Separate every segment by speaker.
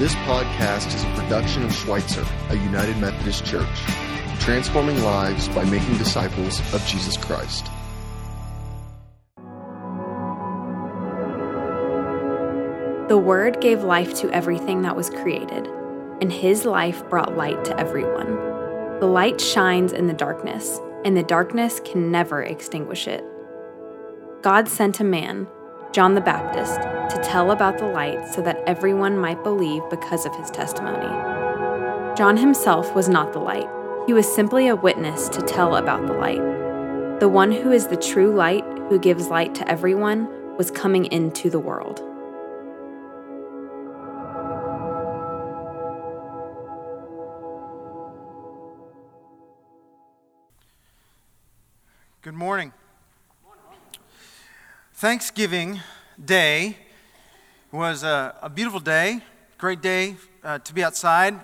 Speaker 1: This podcast is a production of Schweitzer, a United Methodist Church, transforming lives by making disciples of Jesus Christ.
Speaker 2: The Word gave life to everything that was created, and His life brought light to everyone. The light shines in the darkness, and the darkness can never extinguish it. God sent a man, John the Baptist, to tell about the light so that everyone might believe because of his testimony. John himself was not the light, he was simply a witness to tell about the light. The one who is the true light, who gives light to everyone, was coming into the world.
Speaker 3: Good morning. Thanksgiving Day was a, a beautiful day, great day uh, to be outside,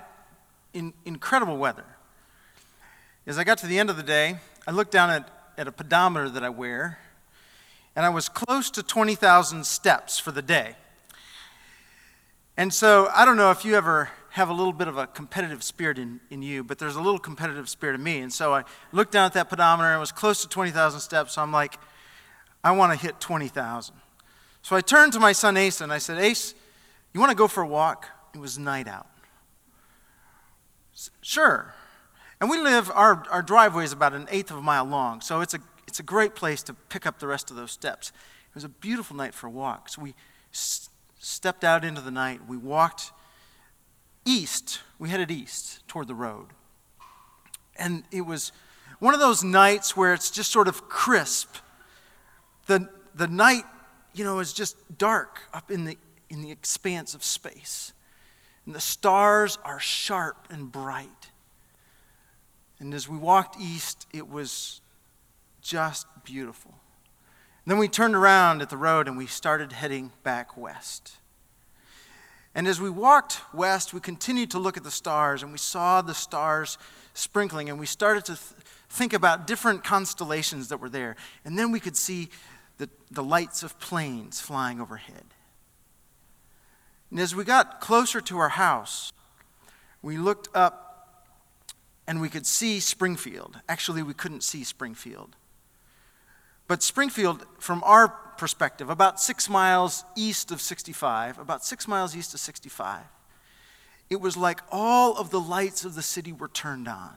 Speaker 3: in incredible weather. As I got to the end of the day, I looked down at, at a pedometer that I wear, and I was close to 20,000 steps for the day. And so I don't know if you ever have a little bit of a competitive spirit in, in you, but there's a little competitive spirit in me. And so I looked down at that pedometer and was close to 20,000 steps. So I'm like, I want to hit 20,000. So I turned to my son Ace and I said, Ace, you want to go for a walk? It was night out. Sure. And we live, our, our driveway is about an eighth of a mile long, so it's a, it's a great place to pick up the rest of those steps. It was a beautiful night for a walk. So we s- stepped out into the night. We walked east. We headed east toward the road. And it was one of those nights where it's just sort of crisp. The, the night, you know, is just dark up in the, in the expanse of space. And the stars are sharp and bright. And as we walked east, it was just beautiful. And then we turned around at the road and we started heading back west. And as we walked west, we continued to look at the stars and we saw the stars sprinkling and we started to th- think about different constellations that were there. And then we could see the, the lights of planes flying overhead. And as we got closer to our house, we looked up and we could see Springfield. Actually, we couldn't see Springfield. But Springfield, from our perspective, about six miles east of 65, about six miles east of 65, it was like all of the lights of the city were turned on.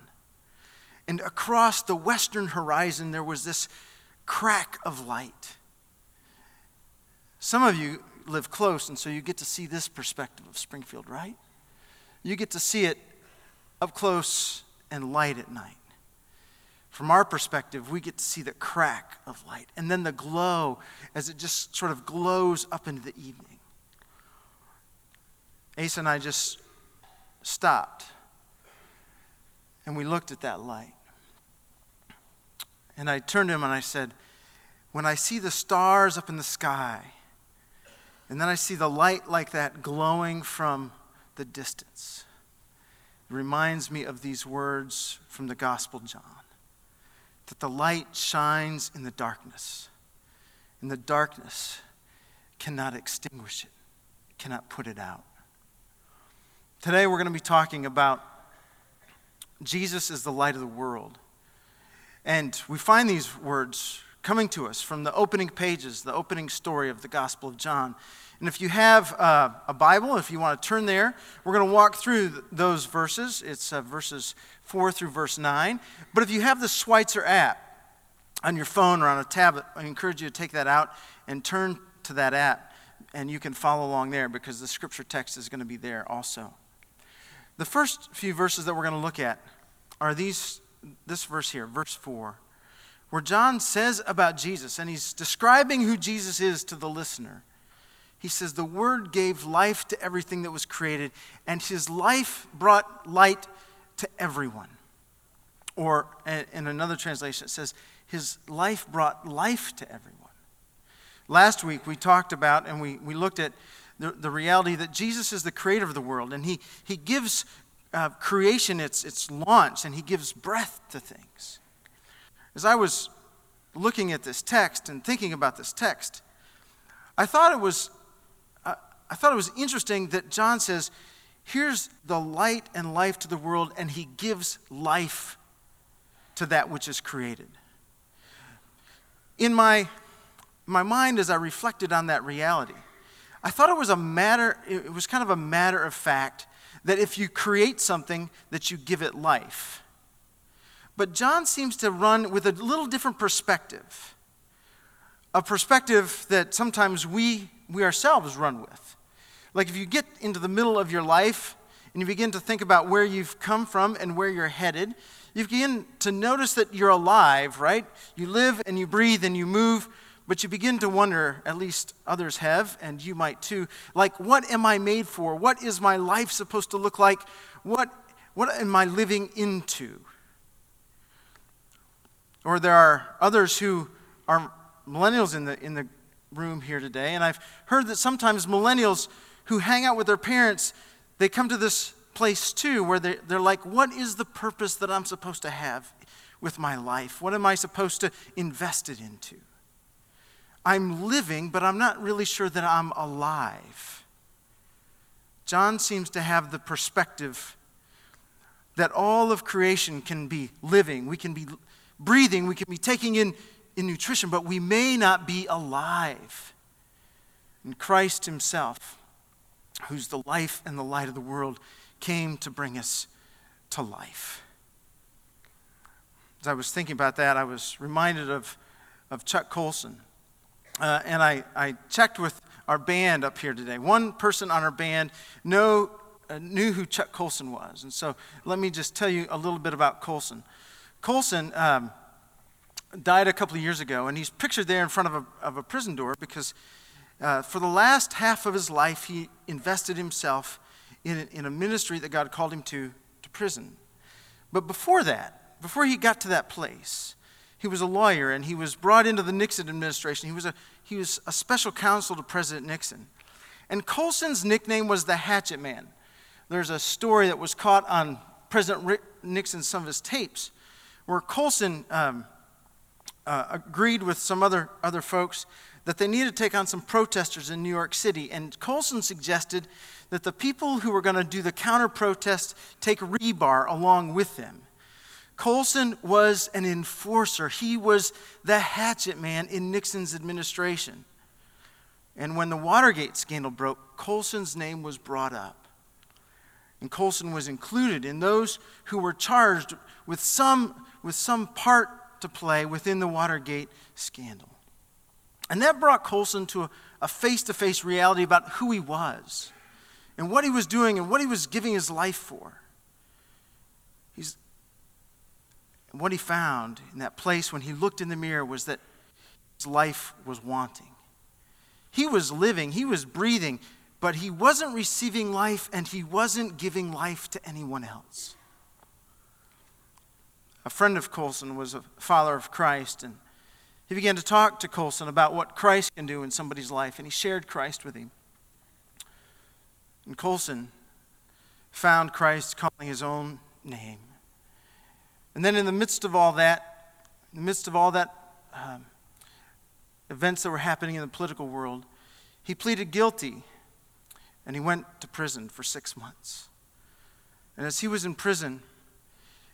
Speaker 3: And across the western horizon, there was this crack of light. Some of you live close, and so you get to see this perspective of Springfield, right? You get to see it up close and light at night. From our perspective, we get to see the crack of light and then the glow as it just sort of glows up into the evening. Asa and I just stopped and we looked at that light. And I turned to him and I said, When I see the stars up in the sky, and then I see the light like that glowing from the distance, it reminds me of these words from the Gospel John that the light shines in the darkness, and the darkness cannot extinguish it, cannot put it out. Today we're going to be talking about Jesus is the light of the world. And we find these words coming to us from the opening pages, the opening story of the Gospel of John. And if you have uh, a Bible, if you want to turn there, we're going to walk through th- those verses. It's uh, verses 4 through verse 9. But if you have the Schweitzer app on your phone or on a tablet, I encourage you to take that out and turn to that app, and you can follow along there because the scripture text is going to be there also. The first few verses that we're going to look at are these, this verse here, verse 4 where John says about Jesus, and he's describing who Jesus is to the listener. He says, The Word gave life to everything that was created, and his life brought light to everyone. Or in another translation, it says, His life brought life to everyone. Last week, we talked about and we, we looked at the, the reality that Jesus is the creator of the world, and he, he gives uh, creation its, its launch, and he gives breath to things. As I was looking at this text and thinking about this text, I thought it was, uh, I thought it was interesting that John says Here's the light and life to the world, and he gives life to that which is created. In my, my mind, as I reflected on that reality, I thought it was a matter, it was kind of a matter of fact that if you create something, that you give it life. But John seems to run with a little different perspective, a perspective that sometimes we, we ourselves run with. Like if you get into the middle of your life and you begin to think about where you've come from and where you're headed, you begin to notice that you're alive, right? You live and you breathe and you move, but you begin to wonder, at least others have, and you might too, like, what am I made for? What is my life supposed to look like? What, what am I living into? Or there are others who are millennials in the, in the room here today, and I've heard that sometimes millennials who hang out with their parents, they come to this place too where they're, they're like, what is the purpose that I'm supposed to have with my life? What am I supposed to invest it into? I'm living, but I'm not really sure that I'm alive. John seems to have the perspective that all of creation can be living, we can be breathing, we can be taking in, in nutrition, but we may not be alive. And Christ Himself who's the life and the light of the world, came to bring us to life. As I was thinking about that, I was reminded of, of Chuck Colson. Uh, and I, I checked with our band up here today. One person on our band know, uh, knew who Chuck Colson was. And so let me just tell you a little bit about Colson. Colson um, died a couple of years ago, and he's pictured there in front of a, of a prison door because uh, for the last half of his life, he invested himself in, in a ministry that God called him to, to prison. But before that, before he got to that place, he was a lawyer and he was brought into the Nixon administration. He was a, he was a special counsel to President Nixon. And Colson's nickname was the Hatchet Man. There's a story that was caught on President Rick Nixon's some of his tapes where Colson um, uh, agreed with some other, other folks that they needed to take on some protesters in New York City. And Colson suggested that the people who were going to do the counter protest take rebar along with them. Colson was an enforcer, he was the hatchet man in Nixon's administration. And when the Watergate scandal broke, Colson's name was brought up. And Colson was included in those who were charged with some, with some part to play within the Watergate scandal. And that brought Colson to a face to face reality about who he was and what he was doing and what he was giving his life for. He's, what he found in that place when he looked in the mirror was that his life was wanting. He was living, he was breathing, but he wasn't receiving life and he wasn't giving life to anyone else. A friend of Colson was a follower of Christ, and he began to talk to Colson about what Christ can do in somebody's life, and he shared Christ with him. And Colson found Christ calling his own name. And then, in the midst of all that, in the midst of all that um, events that were happening in the political world, he pleaded guilty and he went to prison for six months. And as he was in prison,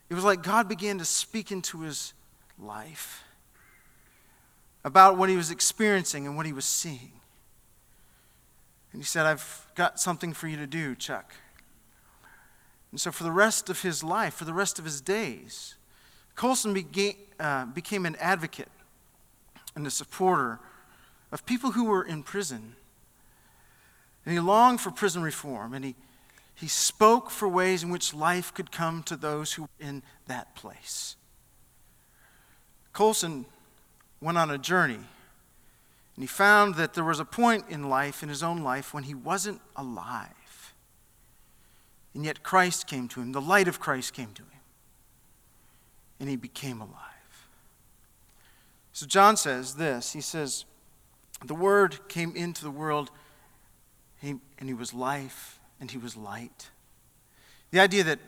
Speaker 3: it was like God began to speak into his life about what he was experiencing and what he was seeing. And he said, I've got something for you to do, Chuck. And so, for the rest of his life, for the rest of his days, Colson uh, became an advocate and a supporter of people who were in prison. And he longed for prison reform, and he, he spoke for ways in which life could come to those who were in that place. Colson went on a journey. And he found that there was a point in life, in his own life, when he wasn't alive. And yet Christ came to him, the light of Christ came to him, and he became alive. So John says this He says, The Word came into the world, and he was life, and he was light. The idea that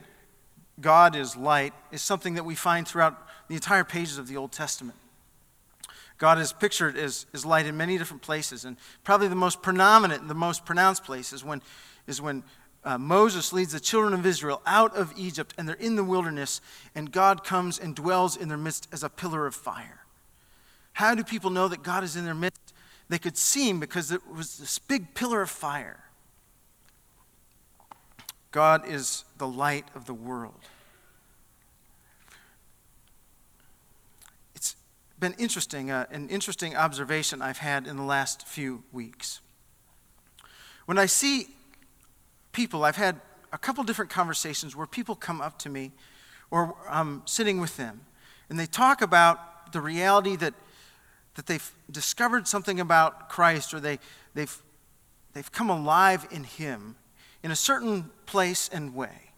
Speaker 3: God is light is something that we find throughout the entire pages of the Old Testament. God is pictured as, as light in many different places, and probably the most predominant and the most pronounced place is when, is when uh, Moses leads the children of Israel out of Egypt, and they're in the wilderness, and God comes and dwells in their midst as a pillar of fire. How do people know that God is in their midst? They could see him because it was this big pillar of fire. God is the light of the world. It's been interesting, uh, an interesting observation I've had in the last few weeks. When I see people, I've had a couple different conversations where people come up to me or I'm sitting with them and they talk about the reality that, that they've discovered something about Christ or they, they've, they've come alive in Him in a certain place and way.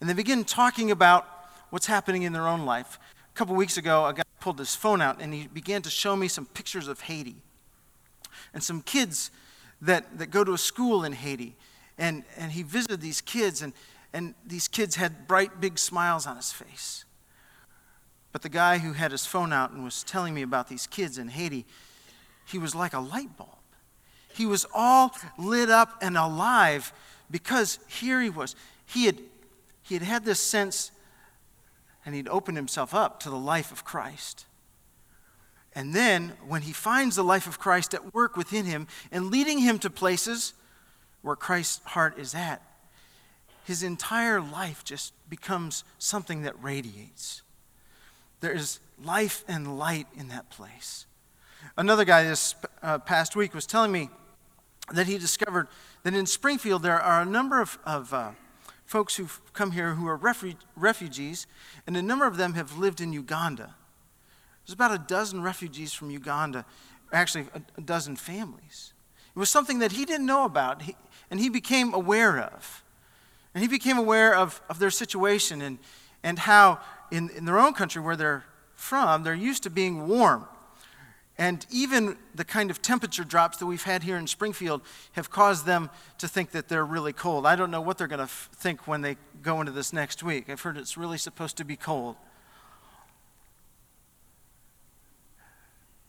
Speaker 3: And they begin talking about what's happening in their own life. A couple weeks ago, a guy pulled his phone out and he began to show me some pictures of Haiti and some kids that, that go to a school in Haiti and, and he visited these kids, and, and these kids had bright, big smiles on his face. But the guy who had his phone out and was telling me about these kids in Haiti, he was like a light bulb. He was all lit up and alive because here he was. He had, he had had this sense and he'd opened himself up to the life of Christ. And then, when he finds the life of Christ at work within him and leading him to places where Christ's heart is at, his entire life just becomes something that radiates. There is life and light in that place. Another guy this uh, past week was telling me that he discovered that in Springfield there are a number of, of uh, folks who've come here who are refu- refugees, and a number of them have lived in Uganda. There's about a dozen refugees from Uganda, actually, a, a dozen families. It was something that he didn't know about. He, and he became aware of. And he became aware of, of their situation and, and how, in, in their own country where they're from, they're used to being warm. And even the kind of temperature drops that we've had here in Springfield have caused them to think that they're really cold. I don't know what they're going to f- think when they go into this next week. I've heard it's really supposed to be cold.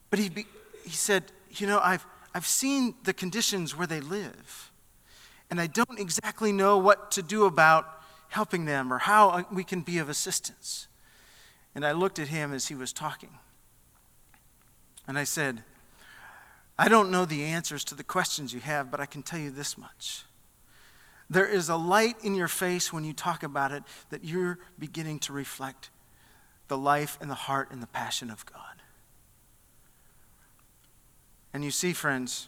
Speaker 3: But he, be, he said, You know, I've, I've seen the conditions where they live and I don't exactly know what to do about helping them or how we can be of assistance. And I looked at him as he was talking. And I said, I don't know the answers to the questions you have, but I can tell you this much. There is a light in your face when you talk about it that you're beginning to reflect the life and the heart and the passion of God. And you see, friends,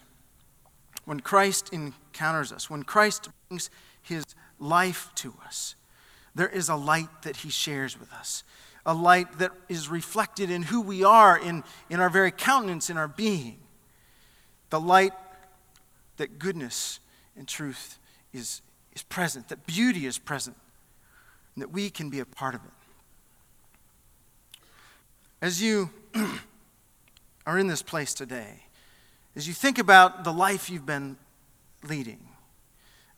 Speaker 3: when Christ encounters us, when Christ brings his life to us, there is a light that he shares with us, a light that is reflected in who we are, in, in our very countenance, in our being. The light that goodness and truth is, is present, that beauty is present, and that we can be a part of it. As you are in this place today, as you think about the life you've been leading,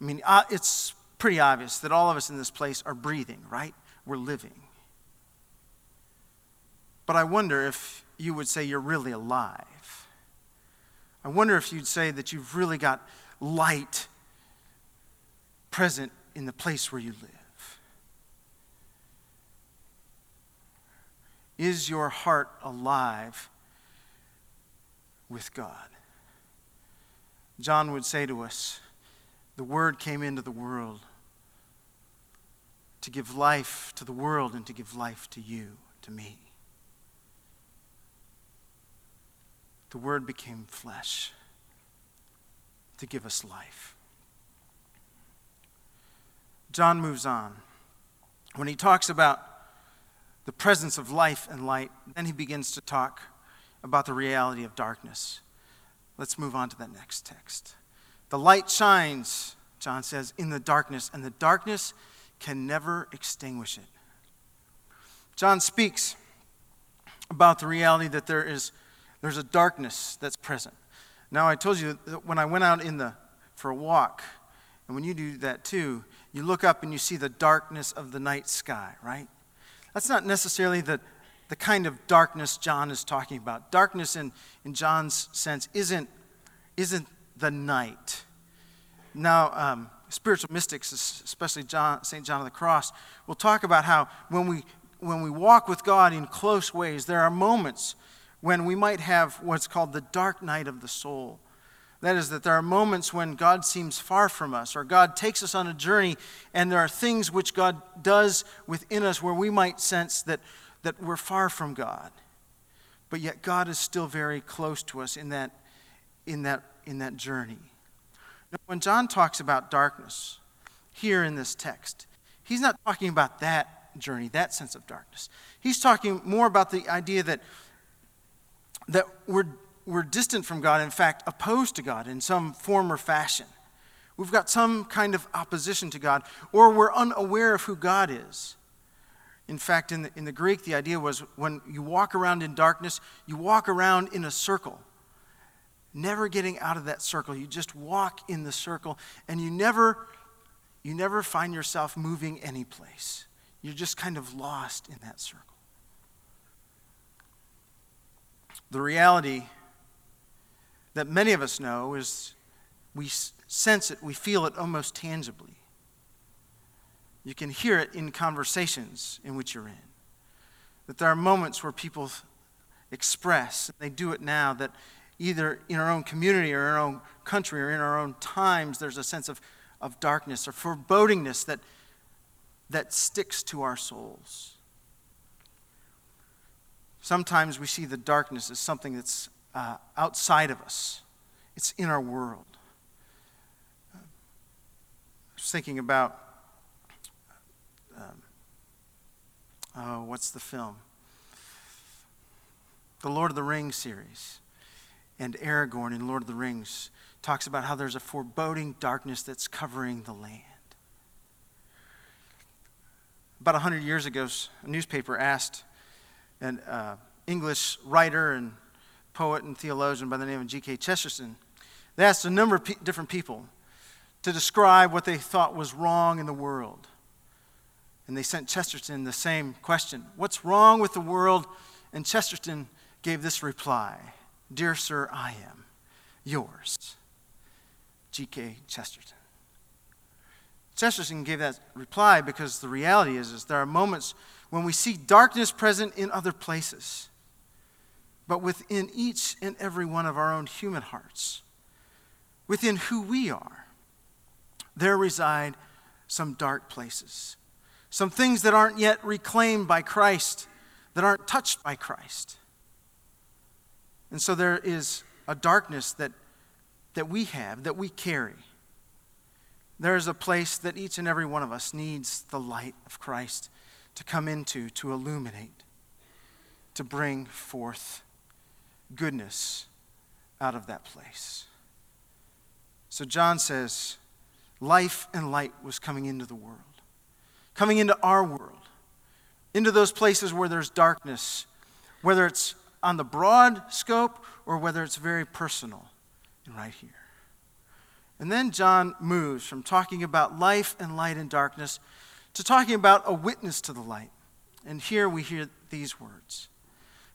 Speaker 3: I mean, uh, it's pretty obvious that all of us in this place are breathing, right? We're living. But I wonder if you would say you're really alive. I wonder if you'd say that you've really got light present in the place where you live. Is your heart alive with God? John would say to us, the Word came into the world to give life to the world and to give life to you, to me. The Word became flesh to give us life. John moves on. When he talks about the presence of life and light, then he begins to talk about the reality of darkness. Let's move on to that next text. The light shines, John says, in the darkness, and the darkness can never extinguish it. John speaks about the reality that there is there's a darkness that's present. Now I told you that when I went out in the for a walk, and when you do that too, you look up and you see the darkness of the night sky, right? That's not necessarily the the kind of darkness John is talking about. Darkness, in, in John's sense, isn't, isn't the night. Now, um, spiritual mystics, especially John, St. John of the Cross, will talk about how when we, when we walk with God in close ways, there are moments when we might have what's called the dark night of the soul. That is, that there are moments when God seems far from us, or God takes us on a journey, and there are things which God does within us where we might sense that, that we're far from God. But yet, God is still very close to us in that, in that, in that journey. Now, when John talks about darkness here in this text, he's not talking about that journey, that sense of darkness. He's talking more about the idea that, that we're, we're distant from God, in fact, opposed to God in some form or fashion. We've got some kind of opposition to God, or we're unaware of who God is. In fact, in the, in the Greek, the idea was when you walk around in darkness, you walk around in a circle never getting out of that circle. You just walk in the circle and you never you never find yourself moving any place. You're just kind of lost in that circle. The reality that many of us know is we sense it, we feel it almost tangibly. You can hear it in conversations in which you're in. That there are moments where people express, they do it now, that either in our own community or in our own country or in our own times, there's a sense of, of darkness or forebodingness that, that sticks to our souls. Sometimes we see the darkness as something that's uh, outside of us, it's in our world. I was thinking about, oh, what's the film? The Lord of the Rings series and Aragorn in Lord of the Rings talks about how there's a foreboding darkness that's covering the land. About 100 years ago, a newspaper asked an uh, English writer and poet and theologian by the name of G.K. Chesterton, they asked a number of pe- different people to describe what they thought was wrong in the world. And they sent Chesterton the same question What's wrong with the world? And Chesterton gave this reply Dear Sir, I am yours. G.K. Chesterton. Chesterton gave that reply because the reality is, is there are moments when we see darkness present in other places. But within each and every one of our own human hearts, within who we are, there reside some dark places. Some things that aren't yet reclaimed by Christ, that aren't touched by Christ. And so there is a darkness that, that we have, that we carry. There is a place that each and every one of us needs the light of Christ to come into, to illuminate, to bring forth goodness out of that place. So John says, life and light was coming into the world, coming into our world, into those places where there's darkness, whether it's on the broad scope or whether it's very personal and right here. And then John moves from talking about life and light and darkness to talking about a witness to the light. And here we hear these words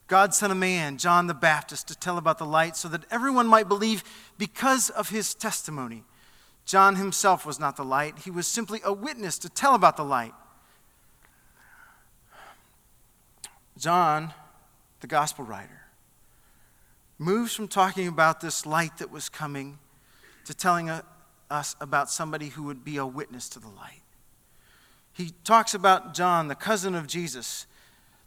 Speaker 3: God sent a man, John the Baptist, to tell about the light so that everyone might believe because of his testimony. John himself was not the light, he was simply a witness to tell about the light. John the gospel writer, moves from talking about this light that was coming to telling us about somebody who would be a witness to the light. He talks about John, the cousin of Jesus,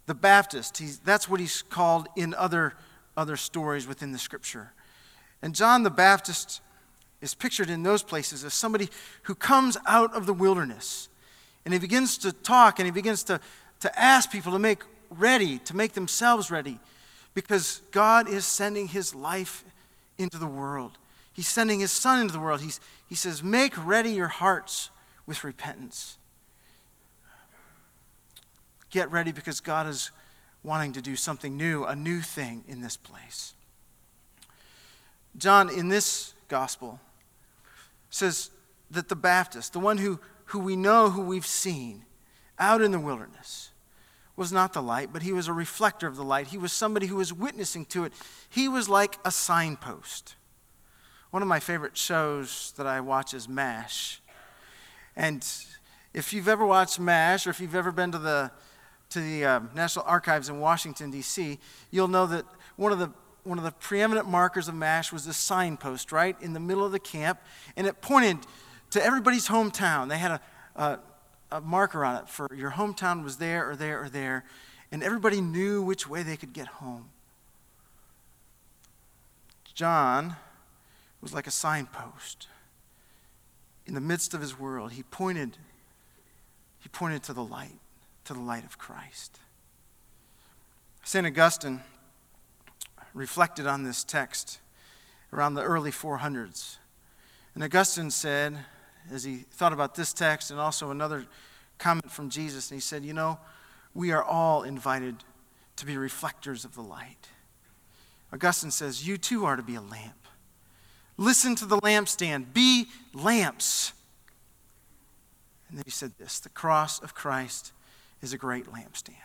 Speaker 3: the Baptist. He's, that's what he's called in other, other stories within the scripture. And John the Baptist is pictured in those places as somebody who comes out of the wilderness. And he begins to talk and he begins to, to ask people to make ready, to make themselves ready, because God is sending his life into the world. He's sending his son into the world. He's, he says, Make ready your hearts with repentance. Get ready because God is wanting to do something new, a new thing in this place. John, in this gospel, says that the Baptist, the one who, who we know, who we've seen out in the wilderness, was not the light, but he was a reflector of the light. He was somebody who was witnessing to it. He was like a signpost. one of my favorite shows that I watch is MASH. And if you've ever watched MASH or if you've ever been to the, to the uh, National Archives in Washington, D.C., you'll know that one of the one of the preeminent markers of MASH was this signpost right in the middle of the camp, and it pointed to everybody's hometown. They had a, a, a marker on it for your hometown was there or there or there, and everybody knew which way they could get home. John was like a signpost. In the midst of his world, he pointed, he pointed to the light, to the light of Christ. St. Augustine reflected on this text around the early 400s. And Augustine said, as he thought about this text and also another comment from Jesus, and he said, You know, we are all invited to be reflectors of the light. Augustine says, You too are to be a lamp. Listen to the lampstand. Be lamps. And then he said this the cross of Christ is a great lampstand.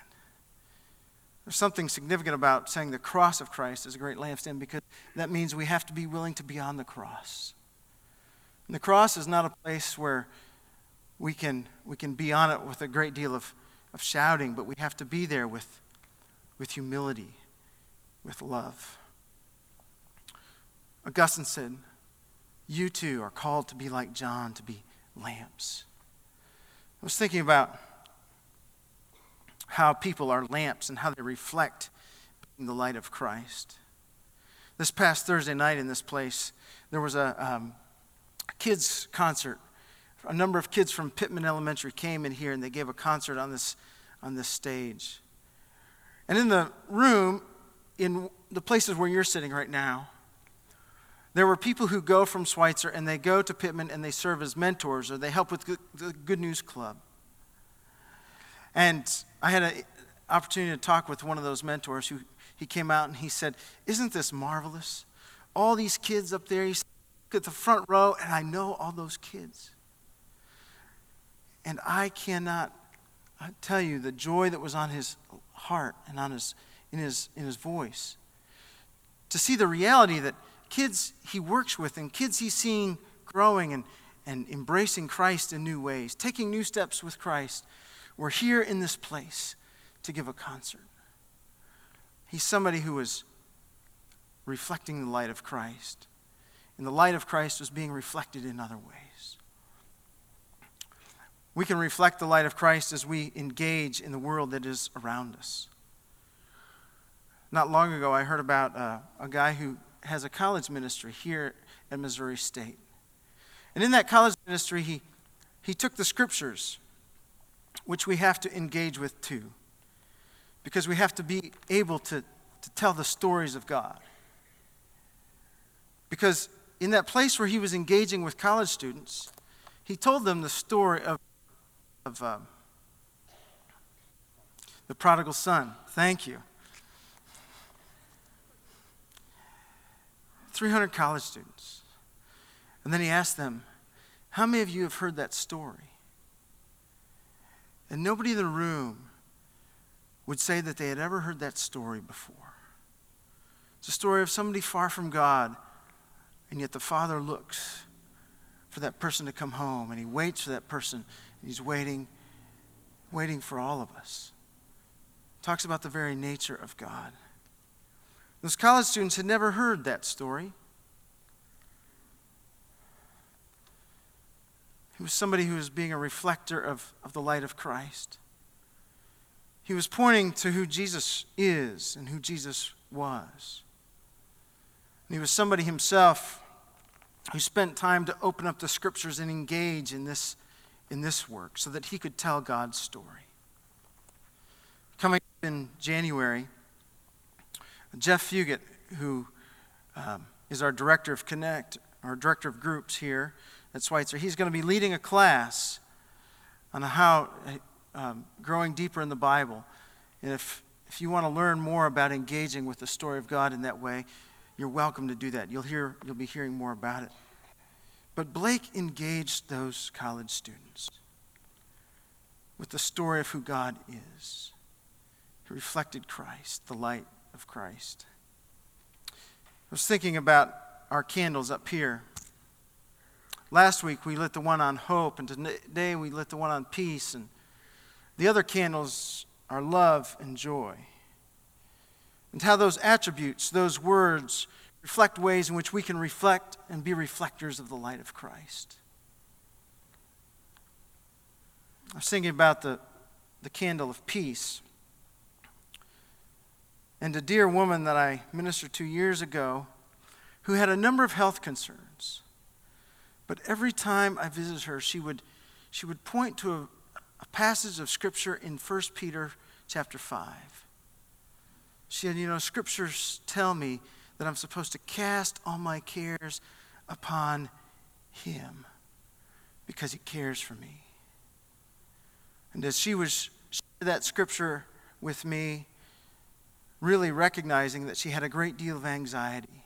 Speaker 3: There's something significant about saying the cross of Christ is a great lampstand because that means we have to be willing to be on the cross. And the cross is not a place where we can, we can be on it with a great deal of, of shouting, but we have to be there with, with humility, with love. Augustine said, You too are called to be like John, to be lamps. I was thinking about how people are lamps and how they reflect the light of Christ. This past Thursday night in this place, there was a, um, kids' concert. A number of kids from Pittman Elementary came in here and they gave a concert on this, on this stage. And in the room, in the places where you're sitting right now, there were people who go from Schweitzer and they go to Pittman and they serve as mentors or they help with the Good News Club. And I had an opportunity to talk with one of those mentors who he came out and he said, Isn't this marvelous? All these kids up there, he's at the front row, and I know all those kids. And I cannot uh, tell you the joy that was on his heart and on his, in, his, in his voice. To see the reality that kids he works with and kids he's seeing growing and, and embracing Christ in new ways, taking new steps with Christ. We're here in this place to give a concert. He's somebody who was reflecting the light of Christ. And the light of Christ was being reflected in other ways. We can reflect the light of Christ as we engage in the world that is around us. Not long ago, I heard about uh, a guy who has a college ministry here at Missouri State. And in that college ministry, he, he took the scriptures, which we have to engage with too, because we have to be able to, to tell the stories of God. Because in that place where he was engaging with college students, he told them the story of, of um, the prodigal son. Thank you. 300 college students. And then he asked them, How many of you have heard that story? And nobody in the room would say that they had ever heard that story before. It's a story of somebody far from God, and yet the Father looks for that person to come home, and he waits for that person, and he's waiting, waiting for all of us. Talks about the very nature of God. Those college students had never heard that story. He was somebody who was being a reflector of, of the light of Christ. He was pointing to who Jesus is and who Jesus was. And he was somebody himself who spent time to open up the scriptures and engage in this, in this work so that he could tell God's story. Coming in January, Jeff Fugit, who um, is our director of Connect, our director of groups here at Schweitzer, he's going to be leading a class on how um, growing deeper in the Bible. And if, if you want to learn more about engaging with the story of God in that way, you're welcome to do that. You'll, hear, you'll be hearing more about it. But Blake engaged those college students with the story of who God is. He reflected Christ, the light of Christ. I was thinking about our candles up here. Last week we lit the one on hope, and today we lit the one on peace. And the other candles are love and joy. And how those attributes, those words, reflect ways in which we can reflect and be reflectors of the light of Christ. I was thinking about the, the candle of peace. And a dear woman that I ministered to years ago who had a number of health concerns. But every time I visited her, she would, she would point to a, a passage of Scripture in 1 Peter chapter 5. She said, You know, Scriptures tell me that I'm supposed to cast all my cares upon Him because He cares for me. And as she was that Scripture with me, really recognizing that she had a great deal of anxiety,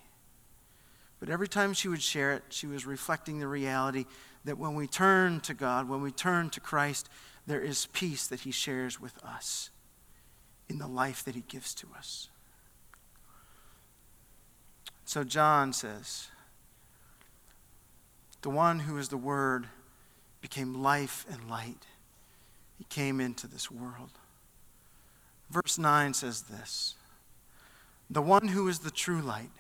Speaker 3: but every time she would share it, she was reflecting the reality that when we turn to God, when we turn to Christ, there is peace that He shares with us in the life that He gives to us. So John says, The one who is the Word became life and light. He came into this world. Verse 9 says this The one who is the true light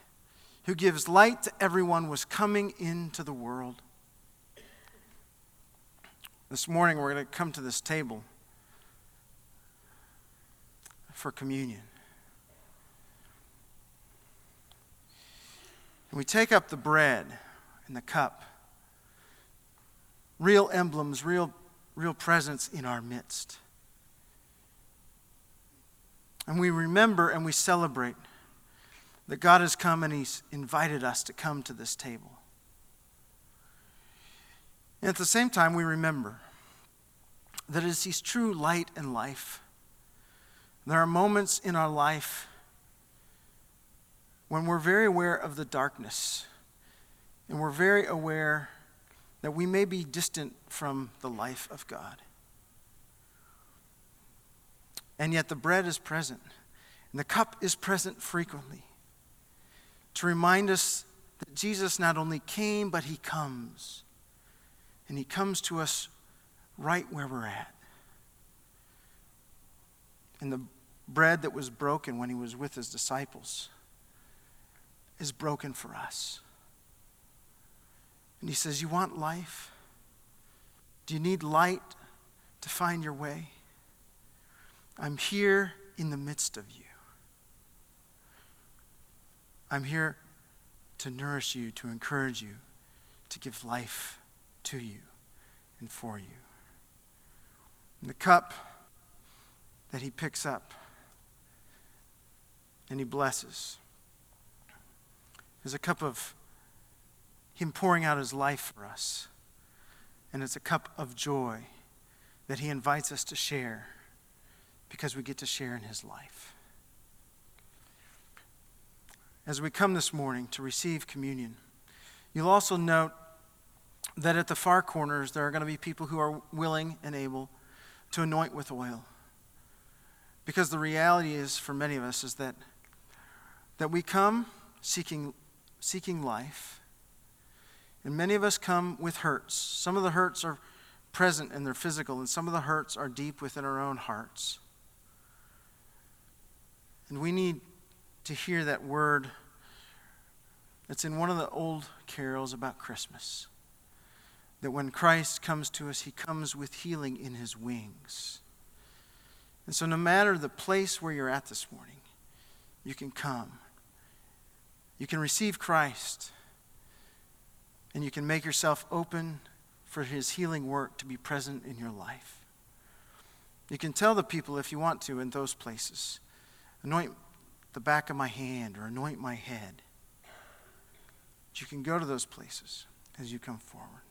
Speaker 3: who gives light to everyone, was coming into the world. This morning, we're going to come to this table for communion. And we take up the bread and the cup, real emblems, real, real presence in our midst. And we remember and we celebrate that God has come and He's invited us to come to this table. And at the same time, we remember that as He's true light and life, there are moments in our life when we're very aware of the darkness and we're very aware that we may be distant from the life of God. And yet the bread is present and the cup is present frequently to remind us that Jesus not only came, but he comes. And he comes to us right where we're at. And the bread that was broken when he was with his disciples is broken for us. And he says, You want life? Do you need light to find your way? I'm here in the midst of you. I'm here to nourish you, to encourage you, to give life to you and for you. And the cup that he picks up and he blesses is a cup of him pouring out his life for us. And it's a cup of joy that he invites us to share because we get to share in his life as we come this morning to receive communion. You'll also note that at the far corners, there are going to be people who are willing and able to anoint with oil. Because the reality is, for many of us, is that, that we come seeking, seeking life. And many of us come with hurts. Some of the hurts are present and they're physical, and some of the hurts are deep within our own hearts. And we need to hear that word that's in one of the old carols about Christmas. That when Christ comes to us, he comes with healing in his wings. And so, no matter the place where you're at this morning, you can come. You can receive Christ, and you can make yourself open for his healing work to be present in your life. You can tell the people, if you want to, in those places, anoint the back of my hand or anoint my head. But you can go to those places as you come forward.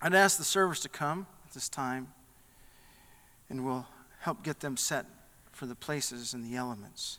Speaker 3: I'd ask the servers to come at this time, and we'll help get them set for the places and the elements.